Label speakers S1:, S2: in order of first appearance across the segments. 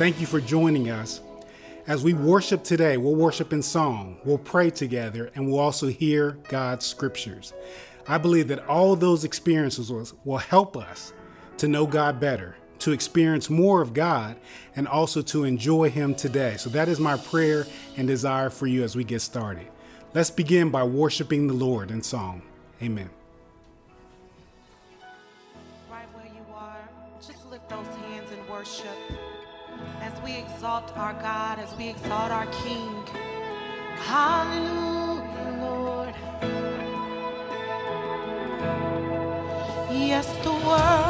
S1: Thank you for joining us. As we worship today, we'll worship in song, we'll pray together, and we'll also hear God's scriptures. I believe that all those experiences will, help us to know God better, to experience more of God, and also to enjoy Him today. So that is my prayer and desire for you as we get started. Let's begin by worshiping the Lord in song. Amen.
S2: We exalt our King. Hallelujah, Lord. Yes, the world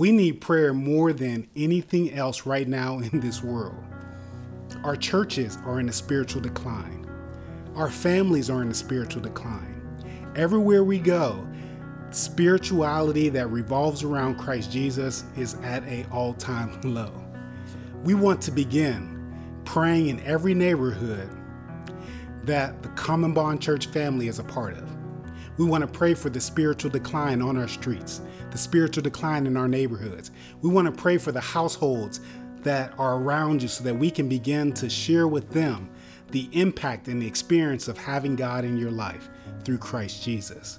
S2: We
S1: need prayer more than anything else right now in this world. Our churches are in a spiritual decline. Our families are in a spiritual decline. Everywhere we go, spirituality that revolves around Christ Jesus is at a all-time low. We want to begin praying in every neighborhood that the Common Bond Church family is a part of. We want to pray for the spiritual decline on our streets, the spiritual decline in our neighborhoods. We want to pray for the households that are around you so that we can begin to share with them the impact and the experience of having God in your life through Christ Jesus.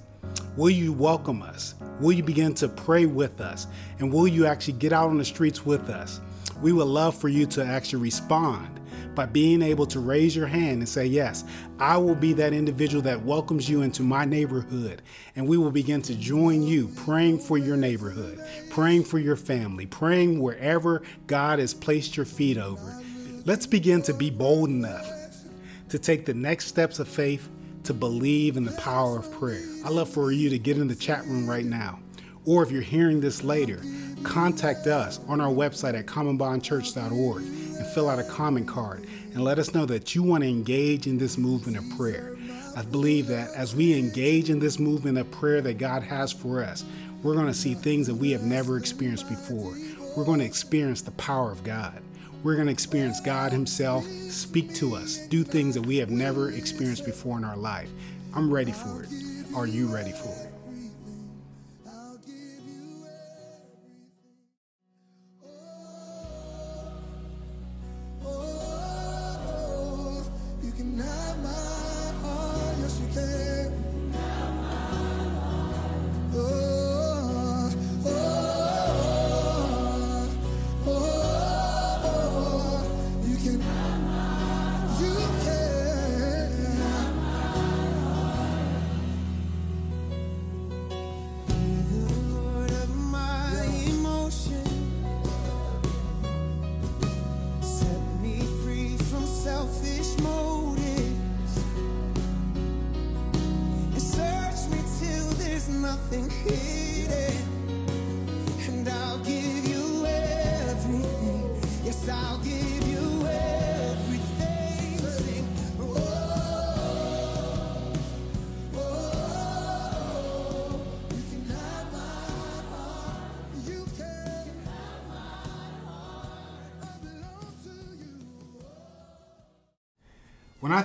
S1: Will you welcome us? Will you begin to pray with us? And will you actually get out on the streets with us? We would love for you to actually respond by being able to raise your hand and say, Yes, I will be that individual that welcomes you into my neighborhood. And we will begin to join you praying for your neighborhood, praying for your family, praying wherever God has placed your feet over. Let's begin to be bold enough to take the next steps of faith to believe in the power of prayer. I love for you to get in the chat room right now. Or if you're hearing this later, contact us on our website at commonbondchurch.org and fill out a comment card and let us know that you want to engage in this movement of prayer. I believe that as we engage in this movement of prayer that God has for us, we're going to see things that we have never experienced before. We're going to experience the power of God. We're going to experience God Himself speak to us, do things that we have never experienced before in our life. I'm ready for it. Are you ready for it?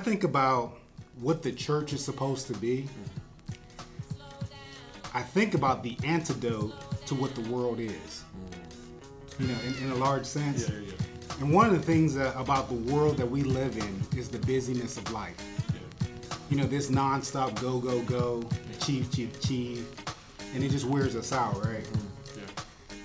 S1: Think about what the church is supposed to be, I think about the antidote to what the world is. You know, in, in a large sense.
S3: Yeah, yeah.
S1: And one of the things that, about the world that we live in is the busyness of life. You know, this nonstop go, go, go, achieve, achieve, achieve. And it just wears us out, right?
S3: Mm, yeah.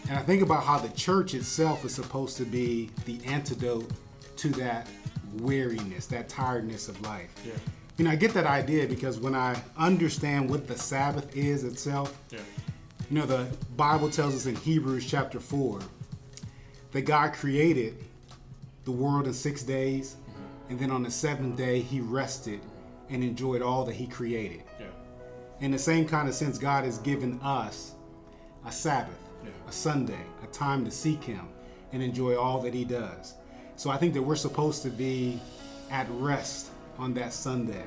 S1: And I think about how the church itself is supposed to be the antidote to that weariness, that tiredness of life.
S3: Yeah.
S1: You know, I get that idea because when I understand what the Sabbath is itself,
S3: Yeah.
S1: you know, the Bible tells us in Hebrews chapter 4 that God created the world in six days, mm-hmm. and then on the seventh day, he rested and enjoyed all that he created.
S3: Yeah.
S1: In the same kind of sense, God has given us a Sabbath,
S3: Yeah.
S1: a Sunday, a time to seek Him and enjoy all that He does. So I think that we're supposed to be at rest on that Sunday.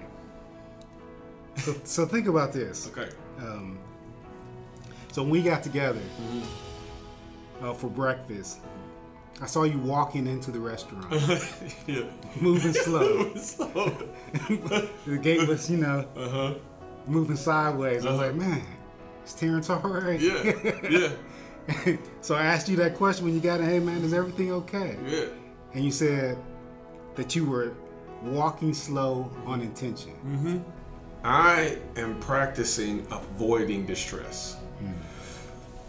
S1: So, so think about this.
S3: Okay.
S1: Um, so when we got together
S3: Mm-hmm.
S1: uh, for breakfast, I saw you walking into the restaurant,
S3: yeah.
S1: moving slow.
S3: so,
S1: the gait was, you know,
S3: uh huh.
S1: moving sideways. I was
S3: Uh-huh.
S1: like, man, is Terrence all right?
S3: Yeah. Yeah.
S1: so I asked you that question when you got in. Hey, man, is everything okay?
S3: Yeah.
S1: And you said that you were walking slow on intention.
S3: Mm-hmm. I am practicing avoiding distress.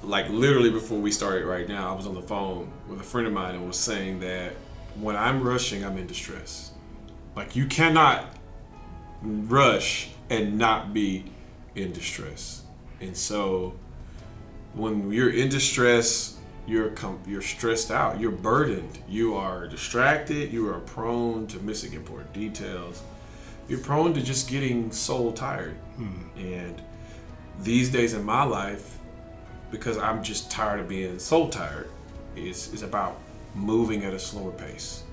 S3: Like literally before we started right now, I was on the phone with a friend of mine and was saying that when I'm rushing, I'm in distress. Like you cannot rush and not be in distress. And so when you're in distress, you're com- you're stressed out, you're burdened, you are distracted, you are prone to missing important details. You're prone to just getting soul tired. And these days in my life, because I'm just tired of being soul tired, is is about moving at a slower pace,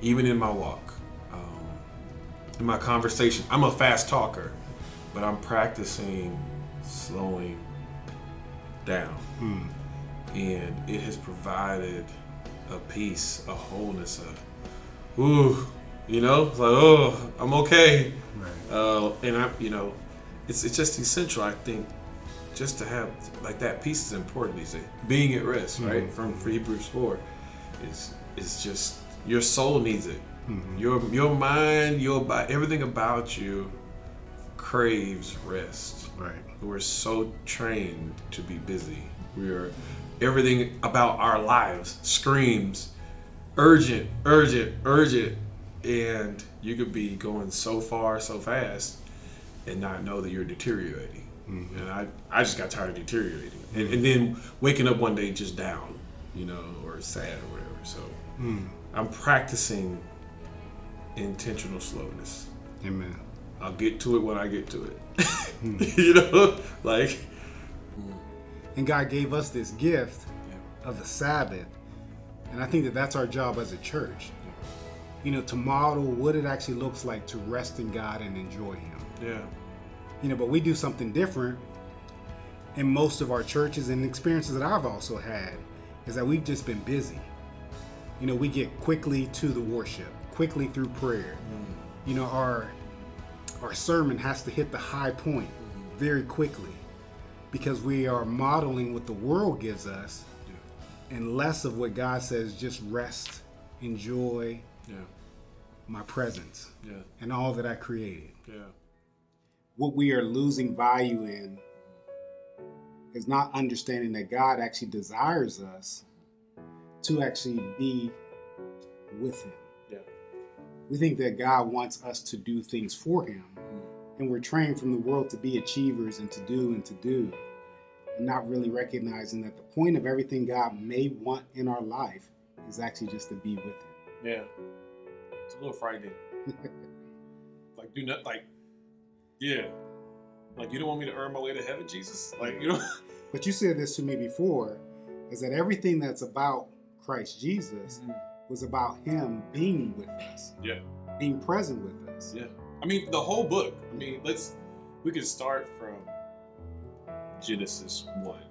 S3: even in my walk, um, in my conversation. I'm a fast talker, but I'm practicing slowing down, and it has provided a peace, a wholeness, a ooh, you know, it's like oh, I'm okay, uh, and I, you know, it's it's just essential. I think just to have like that peace is important these days. Being at rest, right? From from Hebrews four, is is just your soul needs it. Your your mind, your body, everything about you craves rest.
S1: Right.
S3: We're so trained to be busy. We're everything about our lives screams urgent, urgent, urgent, and you could be going so far, so fast, and not know that you're deteriorating. Mm-hmm. And I, I just got tired of deteriorating, and, and then waking up one day just down, you know, or sad or whatever. So mm. I'm practicing intentional slowness.
S1: Amen.
S3: I'll get to it when I get to it. Hmm. you know, like
S1: And God gave us this gift of the Sabbath. And I think that that's our job as a church. You know, to model what it actually looks like to rest in God and enjoy Him.
S3: yeah,
S1: You know, but we do something different in most of our churches and experiences that I've also had is that we've just been busy. You know, we get quickly to the worship, quickly through prayer. Mm. You know, our our sermon has to hit the high point mm-hmm. very quickly because we are modeling what the world gives us and less of what God says just rest, enjoy
S3: yeah,
S1: my presence
S3: yeah,
S1: and all that I created.
S3: yeah,
S1: what we are losing value in is not understanding that God actually desires us to actually be with Him.
S3: yeah,
S1: We think that God wants us to do things for Him, and we're trained from the world to be achievers and to do and to do, and not really recognizing that the point of everything God may want in our life is actually just to be with Him.
S3: yeah. It's a little frightening. like, do not like, yeah, like you don't want me to earn my way to heaven, Jesus? Like, you know?
S1: But you said this to me before is that everything that's about Christ Jesus mm-hmm. was about Him being with us,
S3: yeah,
S1: being present with us.
S3: yeah. I mean, the whole book. I mean, let's we could start from Genesis one,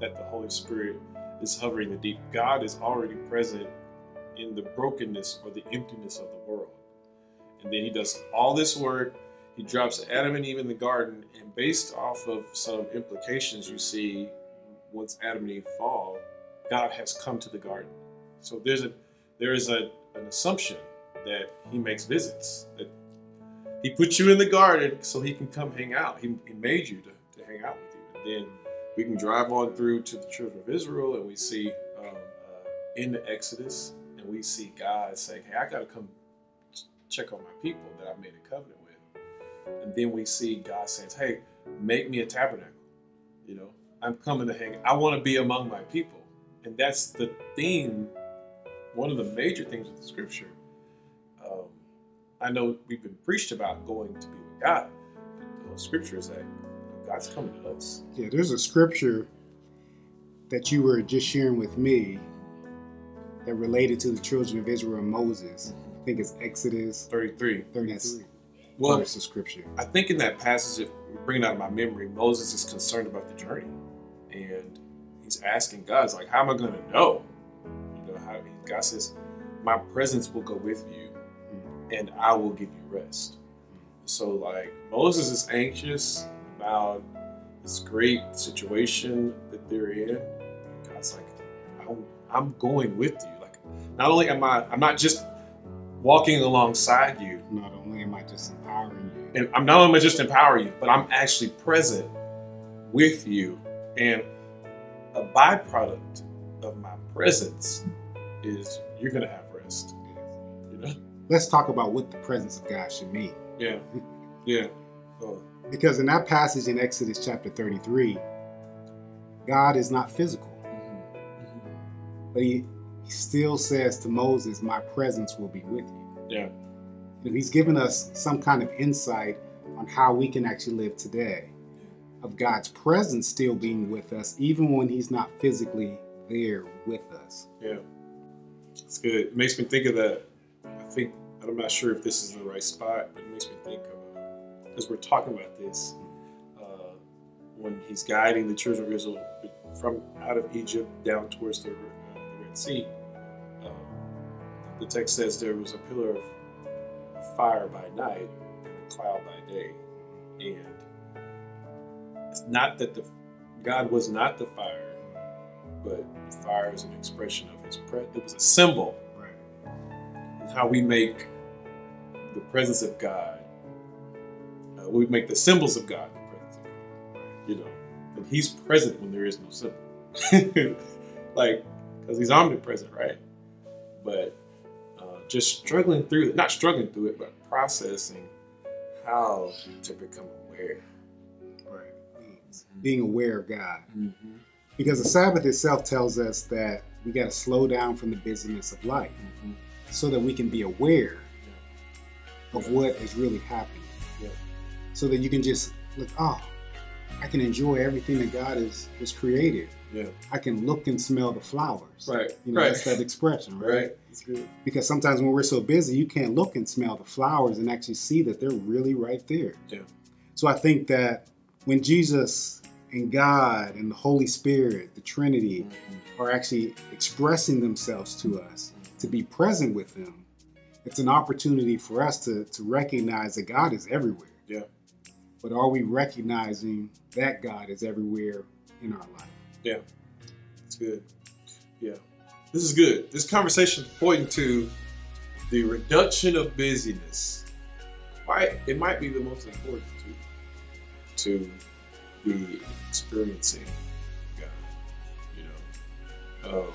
S3: that the Holy Spirit is hovering the deep. God is already present in the brokenness or the emptiness of the world. And then he does all this work. He drops Adam and Eve in the garden, and based off of some implications you see once Adam and Eve fall, God has come to the garden. So there's a there is a an assumption that he makes visits. That he put you in the garden so he can come hang out. He, he made you to, to hang out with you. And then we can drive on through to the children of Israel, and we see um, uh, in the Exodus, and we see God saying, "Hey, I got to come ch- check on my people that I made a covenant with." And then we see God says, "Hey, make me a tabernacle." You know, I'm coming to hang. I want to be among my people, and that's the theme. One of the major things with the scripture. Um, I know we've been preached about going to be with God. But the scripture is that God's coming to us.
S1: Yeah, there's a scripture that you were just sharing with me that related to the children of Israel and Moses. I think it's Exodus
S3: 33.
S1: 33.
S3: Well,
S1: verse of scripture.
S3: I think in that passage, if we bring it out of my memory, Moses is concerned about the journey, and he's asking God, "Is like, how am I going to know?" You know, how God says, "My presence will go with you, and I will give you rest." So, like, Moses is anxious about this great situation that they're in. God's like, I'm, "I'm going with you." Like, not only am I, I'm not just walking alongside you,
S1: Not only am I just empowering you,
S3: and I'm not only just empowering you, but I'm actually present with you. And a byproduct of my presence is you're gonna have rest.
S1: Let's talk about what the presence of God should mean.
S3: Yeah. Yeah. Oh,
S1: Because in that passage in Exodus chapter 33, God is not physical, mm-hmm. Mm-hmm. but he, he still says to Moses, My presence will be with you.
S3: yeah.
S1: And he's given us some kind of insight on how we can actually live today, of God's presence still being with us, even when he's not physically there with us.
S3: Yeah. It's good. It makes me think of that. Think, I'm not sure if this is the right spot, but it makes me think of, uh, as we're talking about this, uh, when he's guiding the children of Israel from out of Egypt down towards the, uh, the Red Sea, uh, the text says there was a pillar of fire by night and a cloud by day. And it's not that the God was not the fire, but fire is an expression of his presence. It was a symbol how we make the presence of God. Uh, we make the symbols of God the presence of God. You know, and He's present when there is no symbol. like, because He's omnipresent, right? But uh, just struggling through it, not struggling through it, but processing how to become aware.
S1: Right. Being aware of God. Because the Sabbath itself tells us that we got to slow down from the busyness of life so that we can be aware of what is really happening.
S3: Yeah.
S1: So that you can just look, oh, I can enjoy everything that God has, has created.
S3: Yeah.
S1: I can look and smell the flowers.
S3: Right.
S1: You know,
S3: right.
S1: that's that expression, right?
S3: Right. It's good.
S1: Because sometimes when we're so busy, you can't look and smell the flowers and actually see that they're really right there.
S3: Yeah.
S1: So I think that when Jesus and God and the Holy Spirit, the Trinity, mm-hmm. are actually expressing themselves to us to be present with them, it's an opportunity for us to, to recognize that God is everywhere.
S3: Yeah.
S1: But are we recognizing that God is everywhere in our life?
S3: Yeah, it's good. Yeah, this is good. This conversation is pointing to the reduction of busyness. Right? it might be the most important to to be experiencing God. You know, um,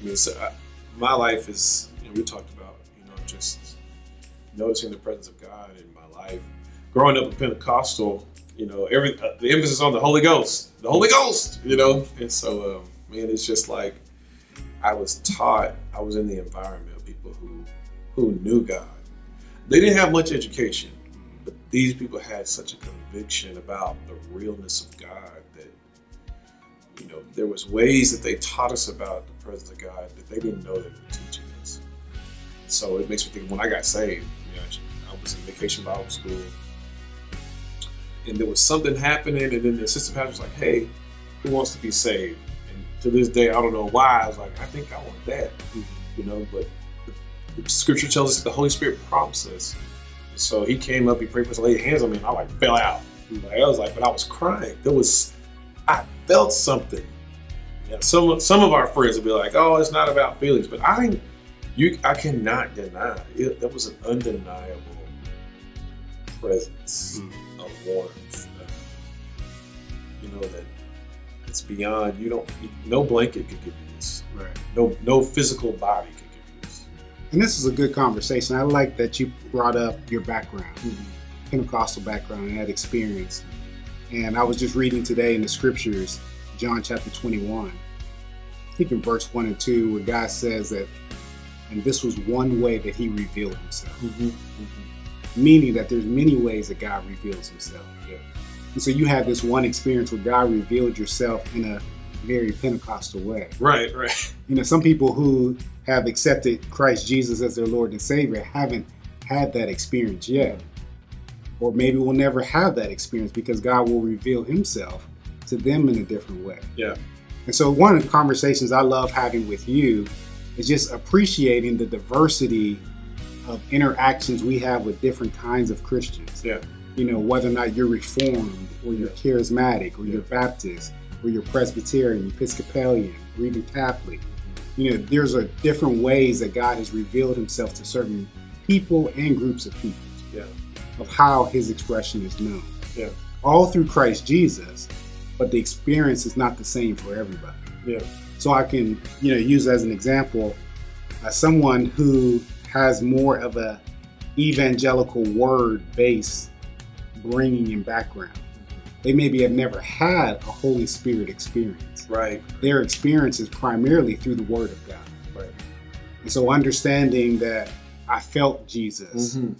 S3: I mean, so I, my life is. You know, we talked about you know just noticing the presence of God in my life. Growing up a Pentecostal, you know, every uh, the emphasis on the Holy Ghost, the Holy Ghost, you know, and so um, man, it's just like I was taught. I was in the environment of people who who knew God. They didn't have much education, but these people had such a conviction about the realness of God you know there was ways that they taught us about the presence of God that they didn't know they were teaching us. So it makes me think when I got saved, you know, I was in vacation Bible school and there was something happening, and then the assistant pastor was like, "Hey, who wants to be saved?" And to this day, I don't know why. I was like, "I think I want that," you know. But the, the scripture tells us that the Holy Spirit prompts us. So he came up, he prayed for us, laid hands on me, and I like fell out. I was like, but I was crying. There was, I felt something. Yeah, some some of our friends would be like, "Oh, it's not about feelings," but I, you, I cannot deny it. That was an undeniable presence
S1: Mm.
S3: of warmth. Uh, you know that it's beyond. You don't. No blanket could give you this.
S1: Right.
S3: No, no physical body could give you this.
S1: And this is a good conversation. I like that you brought up your background, Pentecostal background, and that experience. And I was just reading today in the scriptures, John chapter 21, I think in verse 1 and 2, where God says that, and this was one way that he revealed himself, mm-hmm. Mm-hmm. meaning that there's many ways that God reveals himself.
S3: Yeah.
S1: And so you had this one experience where God revealed yourself in a very Pentecostal way.
S3: Right. Right.
S1: You know, some people who have accepted Christ Jesus as their Lord and Savior haven't had that experience yet. Or maybe we'll never have that experience because God will reveal Himself to them in a different way.
S3: Yeah.
S1: And so, one of the conversations I love having with you is just appreciating the diversity of interactions we have with different kinds of Christians.
S3: Yeah.
S1: You know, whether or not you're Reformed or you're charismatic or you're Baptist or you're Presbyterian, Episcopalian, or even Catholic. You know, there's a different ways that God has revealed Himself to certain people and groups of people
S3: Yeah.
S1: of how His expression is known.
S3: Yeah.
S1: All through Christ Jesus, but the experience is not the same for everybody.
S3: Yeah.
S1: So I can, you know, use as an example, as someone who has more of a evangelical word base bringing and background. They maybe have never had a Holy Spirit experience.
S3: Right.
S1: Their experience is primarily through the Word of God.
S3: Right.
S1: And so understanding that I felt Jesus
S3: Mm-hmm.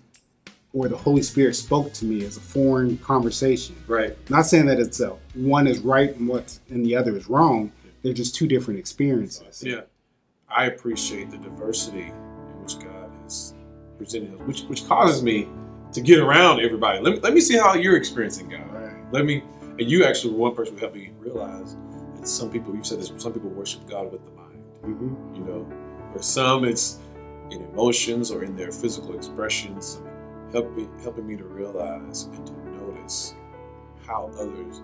S1: Or the Holy Spirit spoke to me as a foreign conversation.
S3: Right.
S1: Not saying that it's a one is right and what and the other is wrong. They're just two different experiences.
S3: Yeah. I appreciate the diversity in which God has presented us, which which causes me to get around everybody. Let me let me see how you're experiencing God.
S1: Right.
S3: Let me and you actually were one person who helped me realize that some people you've said this, some people worship God with the mind.
S1: hmm
S3: you know for some it's in emotions or in their physical expressions helping helping me to realize and to notice how others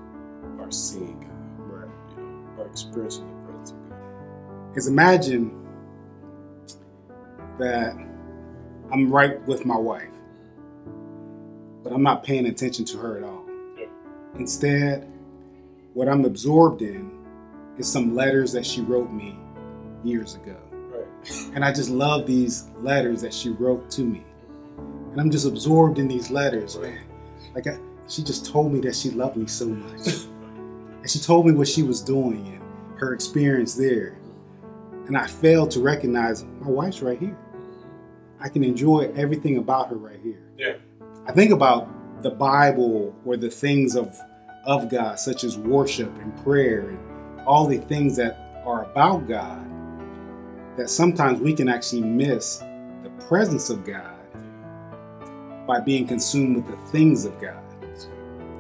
S3: are seeing God,
S1: Right.
S3: you know, are experiencing the presence of God.
S1: Is imagine that I'm right with my wife, but I'm not paying attention to her at all.
S3: Yeah.
S1: Instead, what I'm absorbed in is some letters that she wrote me years ago.
S3: Right.
S1: And I just love these letters that she wrote to me. And I'm just absorbed in these letters, man. Like, I, she just told me that she loved me so much. and she told me what she was doing and her experience there. And I failed to recognize my wife's right here. I can enjoy everything about her right here.
S3: Yeah.
S1: I think about the Bible or the things of of God, such as worship and prayer and all the things that are about God, that sometimes we can actually miss the presence of God by being consumed with the things of God.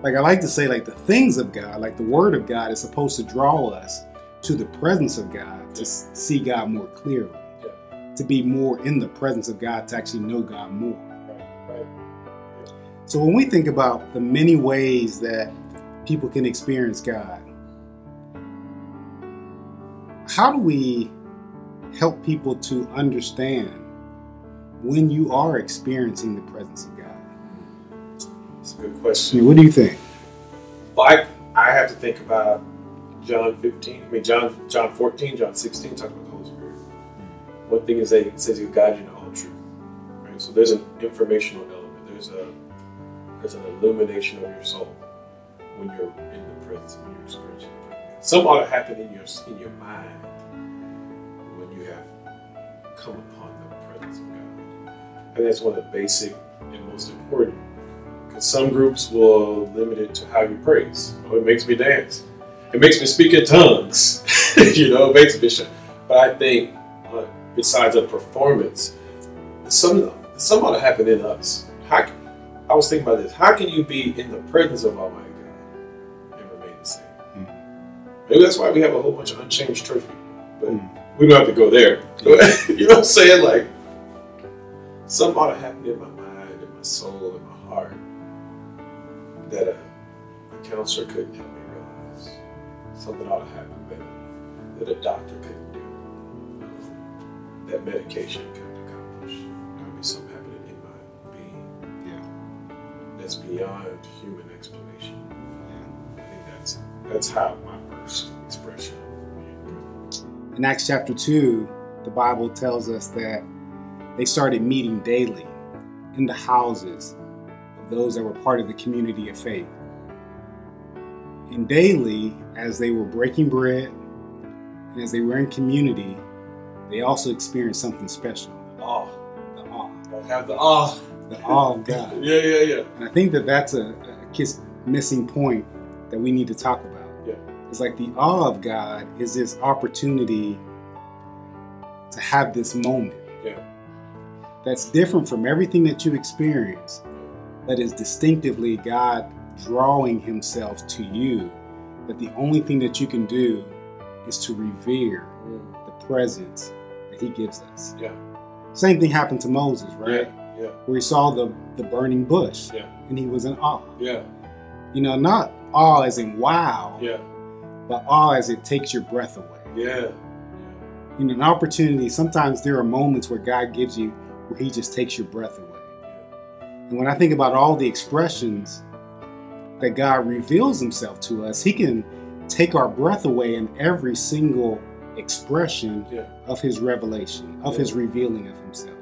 S1: Like I like to say, like the things of God, like the Word of God is supposed to draw us to the presence of God to see God more clearly, to be more in the presence of God, to actually know God more.
S3: Right. Right.
S1: So when we think about the many ways that people can experience God, how do we help people to understand when you are experiencing the presence of God?
S3: It's a good
S1: I
S3: question.
S1: mean, what do you think?
S3: Well, I, I have to think about John 15. I mean, John John 14, John 16 talks about the Holy Spirit. One thing is that it says He'll guide you to all truth. Right. So there's an informational element. There's a there's an illumination of your soul when you're in the presence, when you're experiencing the presence. Some ought to happen in your in your mind when you have come upon the presence of God. I think that's one of the basic and most important because some groups will limit it to how you praise. Oh, it makes me dance. It makes me speak in tongues. you know, it makes me shout. But I think, uh, besides a performance, some some ought to happen in us. How, I was thinking about this. How can you be in the presence of Almighty God and remain the same? Maybe that's why we have a whole bunch of unchanged church people. But we don't have to go there. you know what I'm saying? Like, something ought to happen in my mind, in my soul, in my heart that a, a counselor couldn't help me realize. Something ought to happen that, that a doctor couldn't do. That medication couldn't accomplish. There would be something happening in my being
S1: Yeah.
S3: that's beyond human explanation. I think that's that's how my first expression
S1: In Acts chapter 2, the Bible tells us that they started meeting daily in the houses of those that were part of the community of faith. And daily, as they were breaking bread and as they were in community, they also experienced something special
S3: awe.
S1: the awe,
S3: I have the awe.
S1: the awe of God.
S3: Yeah, yeah, yeah.
S1: And I think that that's a, a kiss, missing point that we need to talk about.
S3: Yeah.
S1: It's like the awe of God is this opportunity to have this moment
S3: Yeah.
S1: That's different from everything that you experience, that is distinctively God drawing Himself to you. That the only thing that you can do is to revere mm. the presence that He gives us.
S3: Yeah.
S1: Same thing happened to Moses, right?
S3: Yeah.
S1: Where he saw the, the burning bush
S3: Yeah.
S1: and he was in awe.
S3: Yeah.
S1: You know, not awe as in wow,
S3: Yeah.
S1: but awe as it takes your breath away.
S3: Yeah.
S1: You know, an opportunity, sometimes there are moments where God gives you where He just takes your breath away. And when I think about all the expressions that God reveals Himself to us, He can take our breath away in every single expression
S3: Yeah.
S1: of His revelation, of
S3: Yeah.
S1: His revealing of Himself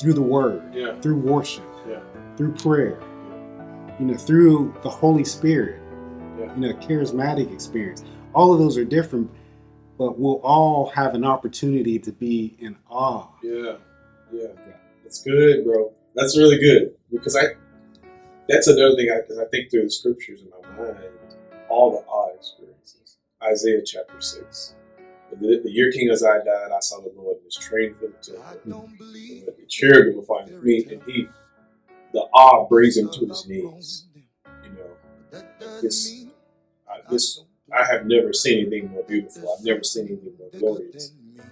S1: through the Word,
S3: Yeah.
S1: through worship,
S3: Yeah.
S1: through prayer. you know, through the Holy Spirit,
S4: Yeah.
S1: you know, charismatic experience. All of those are different, but we'll all have an opportunity to be in awe.
S3: Yeah, yeah, that's good, bro. That's really good because I. That's another thing because I, think through the scriptures in my mind, all the awe experiences. Isaiah chapter six. The, the year King Uzziah died, I saw the Lord in his train filled the temple. And The cherubim before me, and he, the awe brings him to his knees. You know, this, I, this, I have never seen anything more beautiful. I've never seen anything more glorious.
S1: Uh,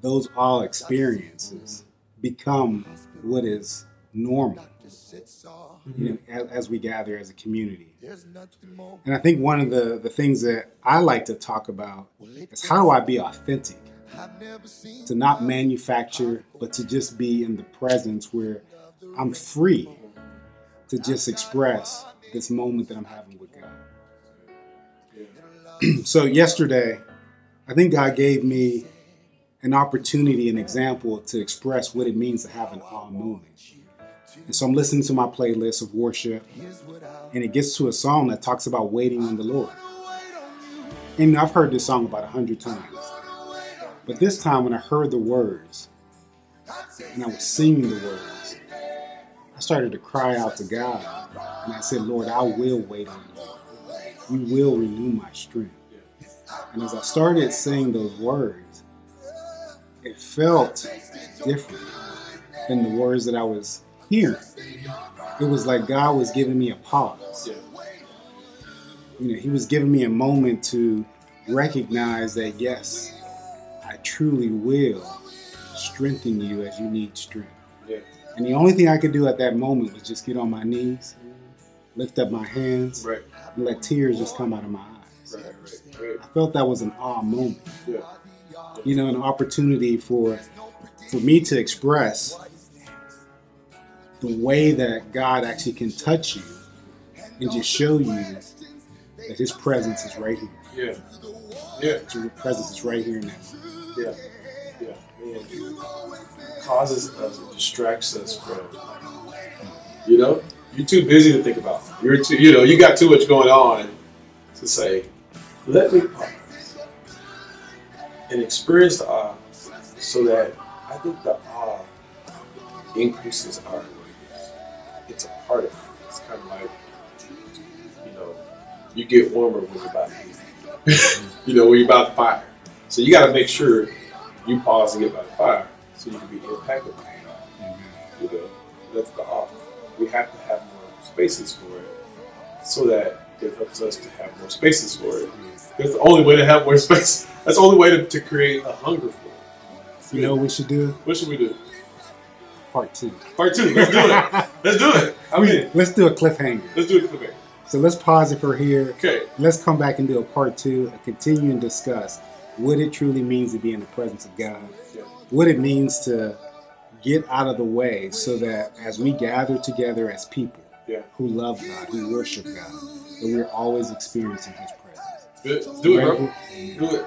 S1: Those awe experiences become what is normal, mm-hmm. you know, as, as we gather as a community. And I think one of the, the things that I like to talk about is how do I be authentic? To not manufacture, but to just be in the presence where I'm free to just express this moment that I'm having with God. so, yesterday, I think God gave me an opportunity, an example to express what it means to have an awe moment. And so I'm listening to my playlist of worship, and it gets to a song that talks about waiting on the Lord. And I've heard this song about a hundred times. But this time when I heard the words, and I was singing the words, I started to cry out to God. And I said, Lord, I will wait on you. You will renew my strength. And as I started saying those words, it felt different than the words that I was hearing. It was like God was giving me a pause.
S3: Yeah.
S1: You know, He was giving me a moment to recognize that, yes, I truly will strengthen you as you need strength.
S3: Yeah.
S1: And the only thing I could do at that moment was just get on my knees, lift up my hands,
S3: Right.
S1: and let tears just come out of my eyes.
S3: Right. Right. Right.
S1: I felt that was an awe moment.
S3: Yeah.
S1: You know, an opportunity for for me to express the way that God actually can touch you and just show you that His presence is right here.
S3: Yeah. Yeah.
S1: That Your presence is right here now.
S3: Yeah. Yeah. Causes us, it distracts us from, you know, you're too busy to think about. You're too, you know, you got too much going on to say, let me and experience the awe so that I think the awe increases our awareness. It's a part of it. It's kind of like, you know, you get warmer when you're about to you know, when you're about to fire. So you got to make sure you pause and get by the fire so you can be impacted by it. You know, that's the awe. We have to have more spaces for it so that it helps us to have more spaces for it. That's the only way to have more space. That's the only way to, to create a hunger for it.
S1: You know what we should do?
S3: What should we do?
S1: Part two.
S3: Part two. Let's do it. Let's do it. I'm in.
S1: Let's do a cliffhanger.
S3: Let's do it. Okay.
S1: So let's pause it for here.
S3: Okay.
S1: Let's come back and do a part two and continue and discuss what it truly means to be in the presence of God.
S3: Yeah.
S1: what it means to get out of the way so that as we gather together as people
S3: Yeah.
S1: who love God, who worship God, that we're always experiencing His presence.
S3: Good. Let's do it, bro. Do it.